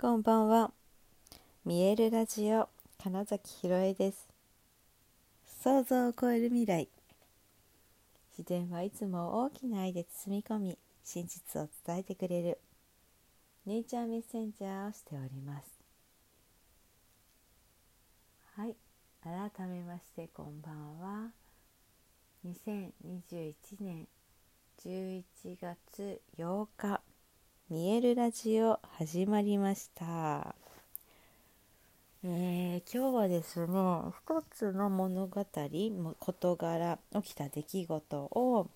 こんばんは。見えるラジオ金崎ひろえです。想像を超える未来。自然はいつも大きな愛で包み込み、真実を伝えてくれる。ネイチャーメッセンジャーをしております。はい、改めましてこんばんは。2021年11月8日。見えるラジオ始まりました、えー今日はですね一つの物語事柄起きた出来事を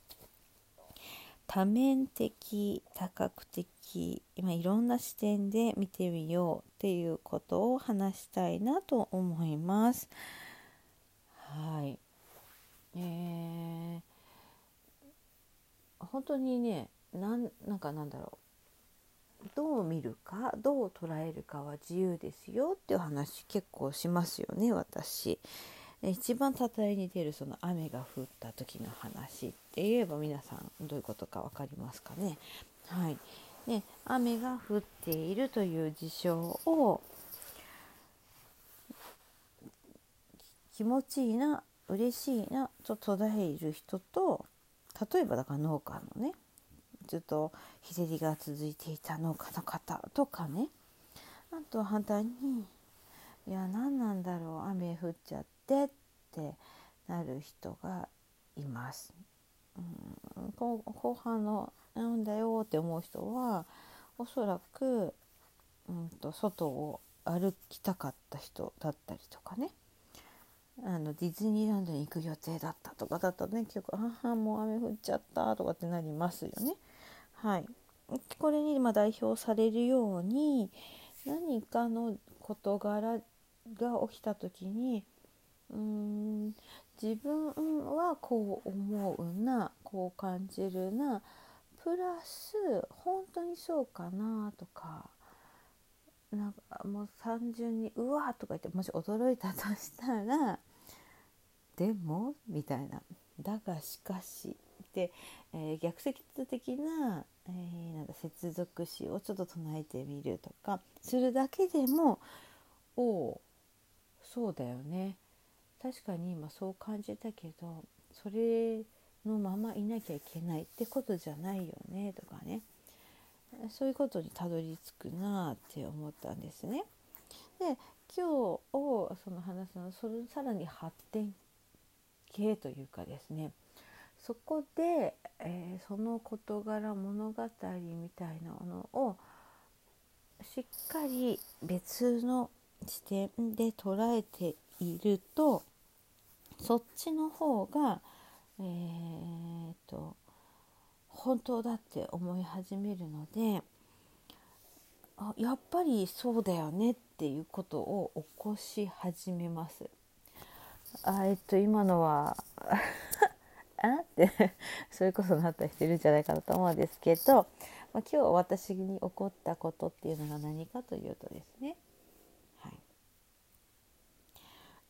多面的多角的今いろんな視点で見てみようっていうことを話したいなと思います。はい。えー本当にねなんなんかなんだろう。どう見るかどう捉えるかは自由ですよっていう話結構しますよね私。一番例えに出るその雨が降った時の話って言えば皆さんどういうことか分かりますかね。はい、で雨が降っているという事象を気持ちいいな嬉しいなと捉える人と例えばだから農家のねずっと日照りが続いていた農家の方とかねあと反対に「いや何なんだろう雨降っちゃって」ってなる人がいます。うん、後半の「なんだよ」って思う人はおそらく、うん、と外を歩きたかった人だったりとかねあのディズニーランドに行く予定だったとかだとね結構「ああもう雨降っちゃった」とかってなりますよね。はい、これにま代表されるように何かの事柄が起きた時にうーん自分はこう思うなこう感じるなプラス本当にそうかなとかなんかもう単純に「うわ!」とか言ってもし驚いたとしたら「でも?」みたいな「だがしかし」、えー逆説的な,、えーなんか接続詞をちょっと唱えてみるとかするだけでも「おおそうだよね。確かに今そう感じたけどそれのままいなきゃいけないってことじゃないよね」とかね。そういうことにたどり着くなって思ったんですね。で今日をその話すのはそれさらに発展系というかですね。そこで、えーその事柄物語みたいなものをしっかり別の視点で捉えているとそっちの方がえーっと本当だって思い始めるのであやっぱりそうだよねっていうことを起こし始めます。あえっと今のはあって それこそなった人いるんじゃないかなと思うんですけど、まあ、今日私に起こったことっていうのが何かというとですね、はい、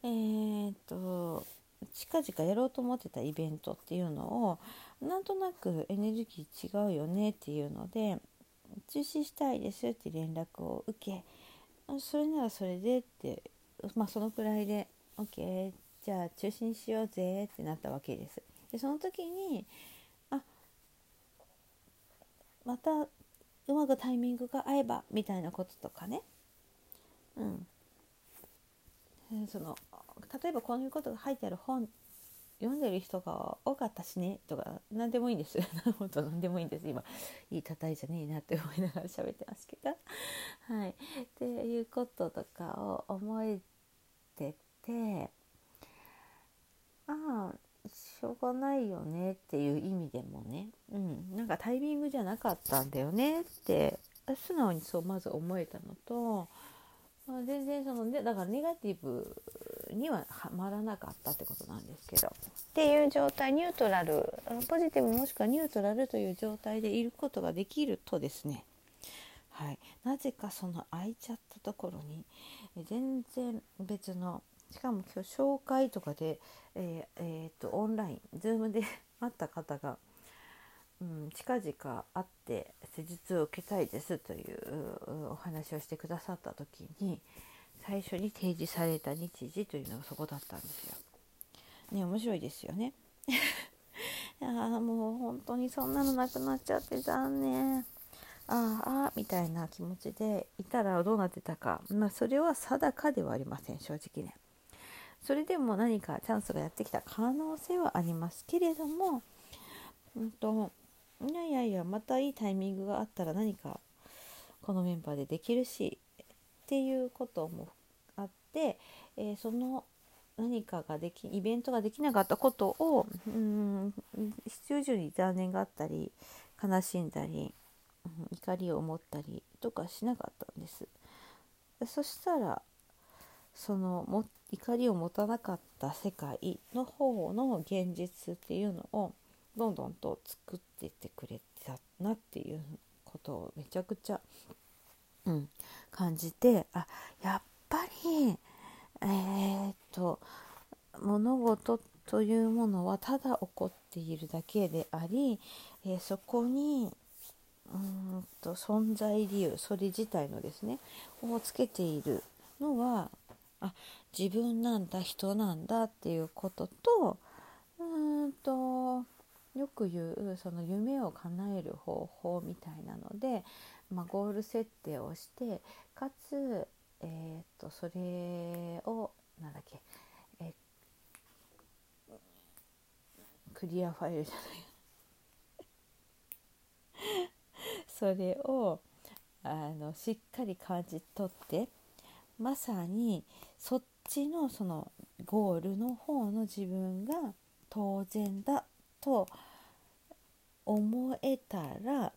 えーっと近々やろうと思ってたイベントっていうのをなんとなくエネルギー違うよねっていうので中止したいですって連絡を受けそれならそれでってまあそのくらいで OK じゃあ中止にしようぜってなったわけです。でその時にあまたうまくタイミングが合えばみたいなこととかね。うん。その例えばこういうことが書いてある本読んでる人が多かったしねとか何でもいいんです。本当何でもいいんです。今いい叩いじゃねえなって思いながら喋ってますけど。はい。っていうこととかを思えててああしょうがないよねっていう意味でもね、うん、なんかタイミングじゃなかったんだよねって素直にそうまず思えたのと、まあ、全然そのねだからネガティブにははまらなかったってことなんですけど。っていう状態ニュートラルポジティブもしくはニュートラルという状態でいることができるとですね。はい、なぜかその空いちゃったところに全然別のしかも今日紹介とかで、えーえーとオンライン Zoom で 会った方がうん、近々会って施術を受けたいですというお話をしてくださった時に最初に提示された日時というのがそこだったんですよ。ね面白いですよね。いやもう本当にそんなのなくなっちゃって残念。ああみたいな気持ちでいたらどうなってたか、まあ、それは定かではありません正直ね。それでも何かチャンスがやってきた可能性はありますけれども、うんと、いやいやいやまたいいタイミングがあったら何かこのメンバーでできるしっていうこともあって、えー、その何かができイベントができなかったことをうん必要以上に残念があったり悲しんだり、怒りを持ったりとかしなかったんです。そしたらそのも怒りを持たなかった世界の方の現実っていうのをどんどんと作っていってくれたなっていうことをめちゃくちゃ、うん、感じてあやっぱりえー、っと物事というものはただ起こっているだけであり、えー、そこにうんと存在理由それ自体のですねをつけているのはあ自分なんだ人なんだっていうこととうんとよく言うその夢を叶える方法みたいなので、まあ、ゴール設定をしてかつ、えー、っとそれをなんだっけ、えクリアファイルじゃない。それをあのしっかり感じ取ってまさにそっちのそのゴールの方の自分が当然だと思えたら、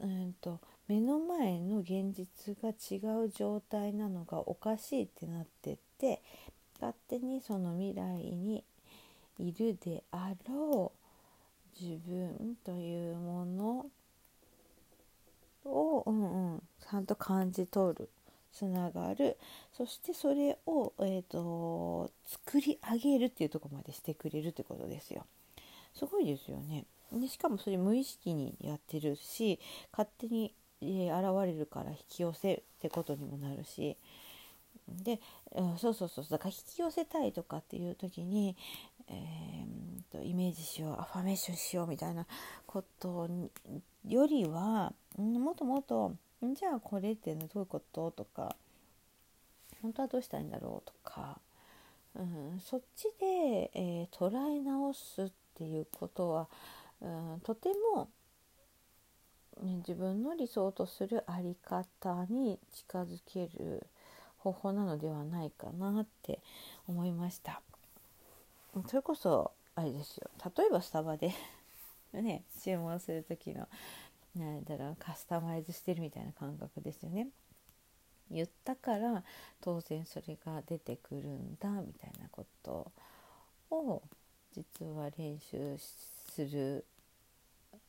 うんと、目の前の現実が違う状態なのがおかしいってなってって勝手にその未来にいるであろう自分というものを、うんうん、ゃんと感じ取るつながるそしてそれを、えーと、作り上げるっていうとこまでしてくれるってことですよ。すごいですよね。でしかもそれ無意識にやってるし勝手に、えー、現れるから引き寄せってことにもなるしで、うん、そうそうそうだから引き寄せたいとかっていう時に、えー、とイメージしようアファメーションしようみたいなことよりはもっともっとじゃあこれってどういうこと？とか本当はどうしたいんだろう？とか、うん、そっちで、えー、捉え直すっていうことは、うん、とても、ね、自分の理想とする在り方に近づける方法なのではないかなって思いました。それこそあれですよ。例えばスタバで ね注文する時のなんだろうカスタマイズしてるみたいな感覚ですよね。言ったから当然それが出てくるんだみたいなことを実は練習する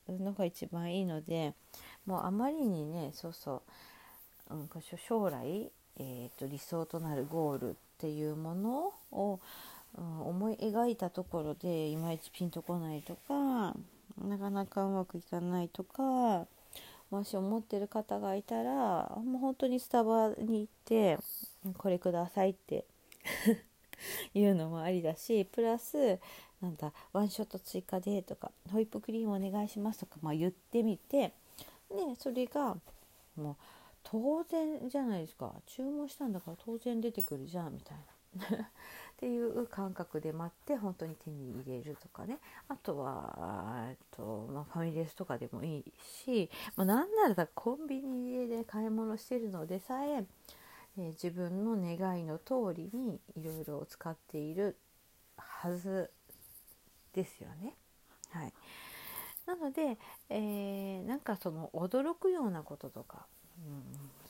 のが一番いいのでもうあまりにねそうそう、うん、将来、えーと、理想となるゴールっていうものを、うん、思い描いたところでいまいちピンとこないとかなかなかうまくいかないとかもし思ってる方がいたらもう本当にスタバに行ってこれくださいって いうのもありだしプラスなんだワンショット追加でとかホイップクリームお願いしますとか、まあ、言ってみてでそれがもう当然じゃないですか。注文したんだから当然出てくるじゃんみたいな。っていう感覚で待って本当に手に入れるとかねあとはえっと、まあ、ファミレスとかでもいいし、まあ、なんならコンビニで買い物してるのでさええー、自分の願いの通りにいろいろ使っているはずですよね。はい、なので、えー、なんかその驚くようなこととか、うん、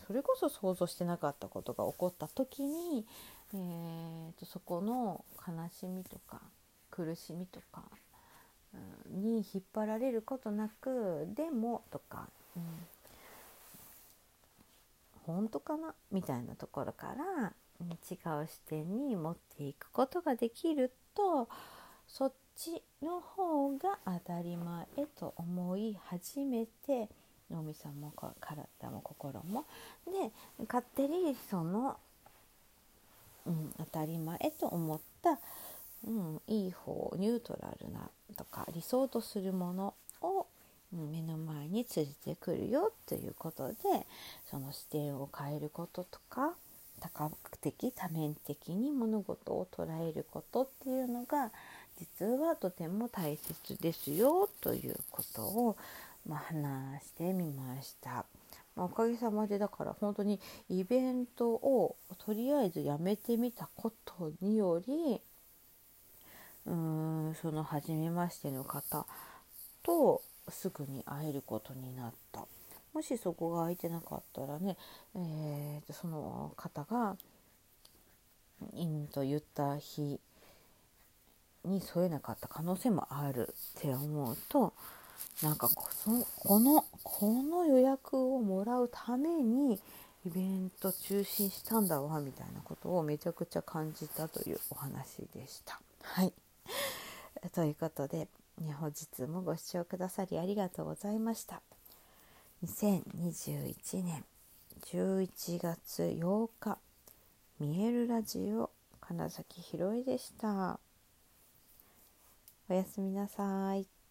それこそ想像してなかったことが起こった時に、えーと、そこの悲しみとか苦しみとか、うん、に引っ張られることなくでもとか、うん、本当かなみたいなところからうん違う視点に持っていくことができるとそっちの方が当たり前と思い始めて脳みそも体も心もで勝手にその、うん、当たり前と思った、うん、いい方ニュートラルなとか理想とするものを目の前に連れてくるよということでその視点を変えることとか多角的多面的に物事を捉えることっていうのが実はとても大切ですよということを、まあ、話してみました。まあ、おかげさまでだから本当にイベントをとりあえずやめてみたことによりうーんその初めましての方とすぐに会えることになった。もしそこが空いてなかったらね、えー、とその方が「いん」と言った日に添えなかった可能性もあるって思うとなんかこのこのこの予約をもらうためにイベント中止したんだわみたいなことをめちゃくちゃ感じたというお話でした。はい ということで本日もご視聴くださりありがとうございました。2021年11月8日見えるラジオ金崎ひろえでした。おやすみなさい。